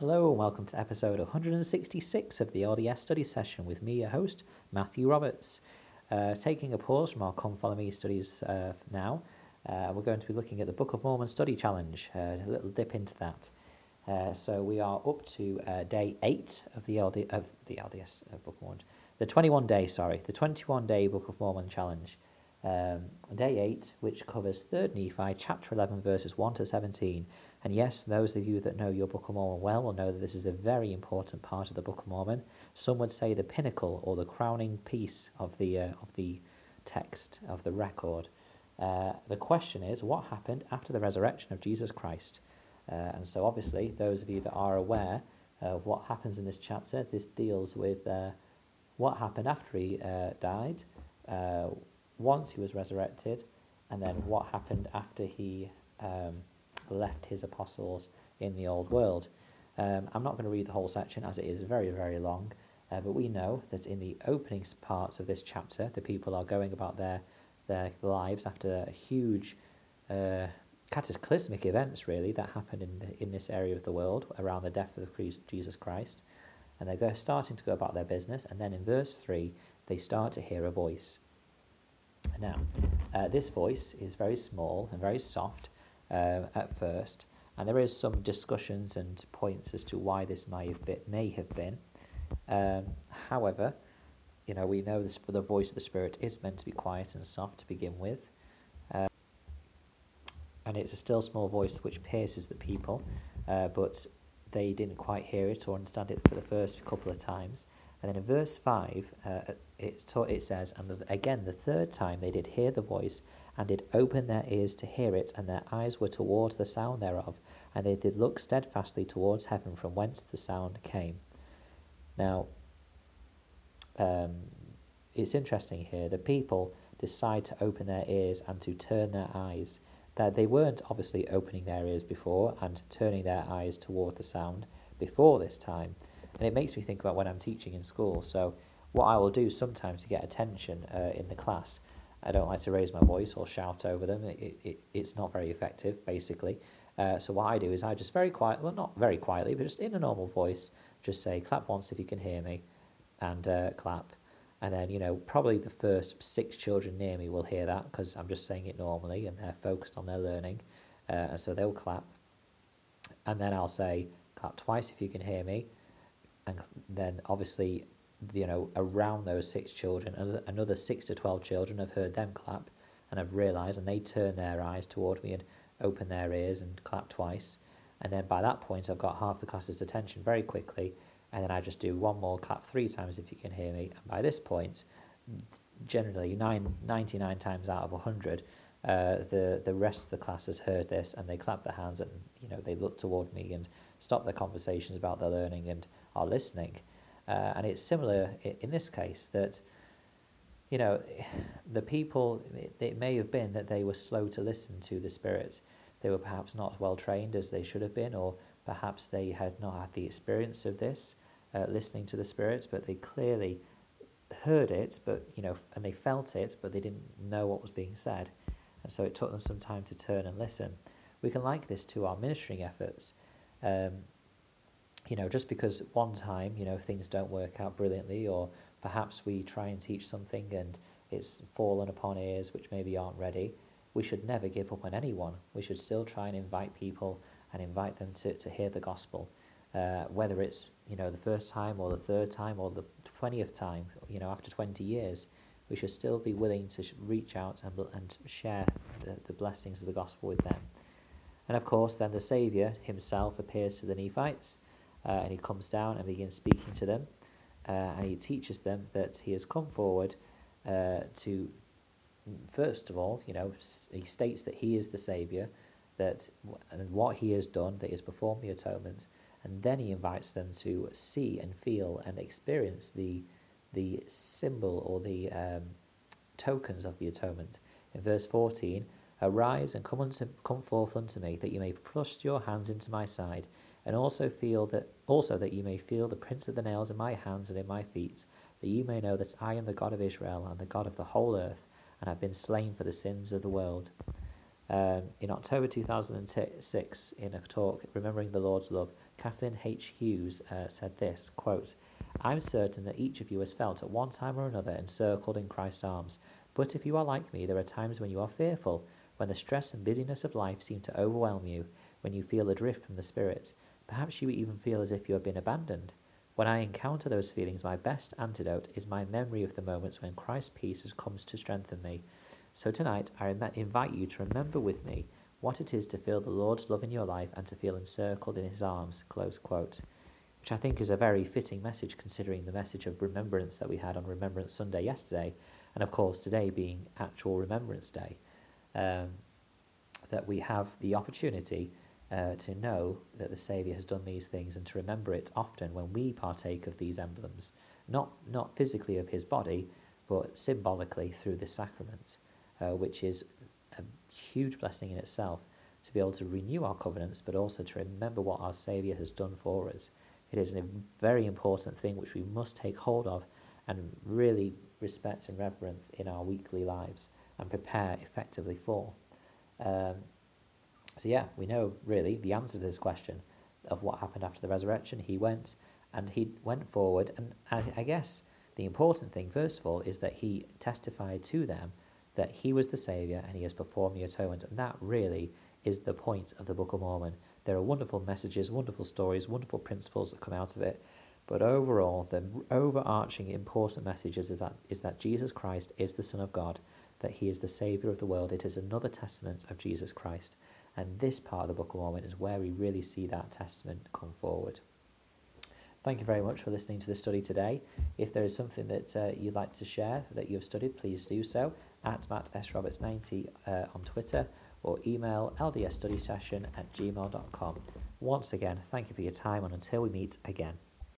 Hello and welcome to episode 166 of the LDS study session with me, your host, Matthew Roberts. Uh, taking a pause from our Come Follow Me studies uh, now, uh, we're going to be looking at the Book of Mormon Study Challenge, uh, a little dip into that. Uh, so we are up to uh, day 8 of the, LD, of the LDS Book of Mormon, the 21 day, sorry, the 21 day Book of Mormon Challenge. Um, day 8, which covers 3rd Nephi, chapter 11, verses 1 to 17. And yes, those of you that know your Book of Mormon well will know that this is a very important part of the Book of Mormon. Some would say the pinnacle or the crowning piece of the, uh, of the text, of the record. Uh, the question is, what happened after the resurrection of Jesus Christ? Uh, and so, obviously, those of you that are aware of what happens in this chapter, this deals with uh, what happened after he uh, died, uh, once he was resurrected, and then what happened after he um, left his apostles in the old world. Um, I'm not going to read the whole section as it is very, very long, uh, but we know that in the opening parts of this chapter, the people are going about their, their lives after huge uh, cataclysmic events, really, that happened in, the, in this area of the world around the death of Jesus Christ. And they're starting to go about their business, and then in verse 3, they start to hear a voice. Now, uh, this voice is very small and very soft uh, at first, and there is some discussions and points as to why this may have been. May have been. Um, however, you know we know this, the voice of the Spirit is meant to be quiet and soft to begin with, uh, and it's a still small voice which pierces the people, uh, but they didn't quite hear it or understand it for the first couple of times. And then in verse 5, uh, it's taught, it says, And the, again, the third time they did hear the voice, and did open their ears to hear it, and their eyes were towards the sound thereof, and they did look steadfastly towards heaven from whence the sound came. Now, um, it's interesting here. The people decide to open their ears and to turn their eyes. That they weren't obviously opening their ears before and turning their eyes toward the sound before this time. And it makes me think about when I'm teaching in school. So, what I will do sometimes to get attention uh, in the class, I don't like to raise my voice or shout over them. It, it, it's not very effective, basically. Uh, so, what I do is I just very quiet, well, not very quietly, but just in a normal voice, just say, clap once if you can hear me, and uh, clap. And then, you know, probably the first six children near me will hear that because I'm just saying it normally and they're focused on their learning. Uh, and so they'll clap. And then I'll say, clap twice if you can hear me and then obviously you know around those six children another six to 12 children have heard them clap and have realized and they turn their eyes toward me and open their ears and clap twice. And then by that point i've got half the class's attention very quickly. And then i just do one more clap three times if you can hear me. And by this point generally nine, 99 times out of 100 uh, the the rest of the class has heard this and they clap their hands and you know they look toward me and stop their conversations about their learning and are listening. Uh, and it's similar in this case that, you know, the people, it, may have been that they were slow to listen to the Spirit. They were perhaps not well trained as they should have been, or perhaps they had not had the experience of this, uh, listening to the Spirit, but they clearly heard it, but, you know, and they felt it, but they didn't know what was being said. And so it took them some time to turn and listen. We can like this to our ministering efforts. Um, you know, just because one time, you know, things don't work out brilliantly, or perhaps we try and teach something and it's fallen upon ears which maybe aren't ready, we should never give up on anyone. We should still try and invite people and invite them to, to hear the gospel, uh, whether it's, you know, the first time or the third time or the 20th time, you know, after 20 years. We should still be willing to reach out and, and share the, the blessings of the gospel with them. And of course, then the Saviour himself appears to the Nephites uh, and he comes down and begins speaking to them. Uh, and he teaches them that he has come forward uh, to, first of all, you know, he states that he is the Saviour, that and what he has done, that he has performed the atonement, and then he invites them to see and feel and experience the the symbol or the um, tokens of the atonement. In verse 14, Arise and come, unto, come forth unto me, that you may thrust your hands into my side, and also feel that also that you may feel the prints of the nails in my hands and in my feet, that you may know that I am the God of Israel and the God of the whole earth, and have been slain for the sins of the world. Um, in October 2006, in a talk, Remembering the Lord's Love, Kathleen H. Hughes uh, said this quote, I'm certain that each of you has felt at one time or another encircled in Christ's arms. But if you are like me, there are times when you are fearful, when the stress and busyness of life seem to overwhelm you, when you feel adrift from the Spirit. Perhaps you even feel as if you have been abandoned. When I encounter those feelings, my best antidote is my memory of the moments when Christ's peace has come to strengthen me. So tonight, I invite you to remember with me what it is to feel the Lord's love in your life and to feel encircled in his arms. Close quote. Which I think is a very fitting message considering the message of remembrance that we had on Remembrance Sunday yesterday, and of course today being actual Remembrance Day. Um, that we have the opportunity uh, to know that the Saviour has done these things and to remember it often when we partake of these emblems, not, not physically of his body, but symbolically through the sacrament, uh, which is a huge blessing in itself to be able to renew our covenants, but also to remember what our Saviour has done for us. It is a very important thing which we must take hold of and really respect and reverence in our weekly lives and prepare effectively for. Um, so, yeah, we know really the answer to this question of what happened after the resurrection. He went and he went forward, and I, I guess the important thing, first of all, is that he testified to them that he was the Saviour and he has performed the atonement. And that really is the point of the Book of Mormon. There are wonderful messages, wonderful stories, wonderful principles that come out of it. But overall, the overarching important message is, is, that, is that Jesus Christ is the Son of God, that he is the Saviour of the world. It is another testament of Jesus Christ. And this part of the Book of Mormon is where we really see that testament come forward. Thank you very much for listening to the study today. If there is something that uh, you'd like to share that you've studied, please do so at Matt S. Roberts 90 uh, on Twitter or email ldsstudysession at gmail.com. Once again, thank you for your time and until we meet again.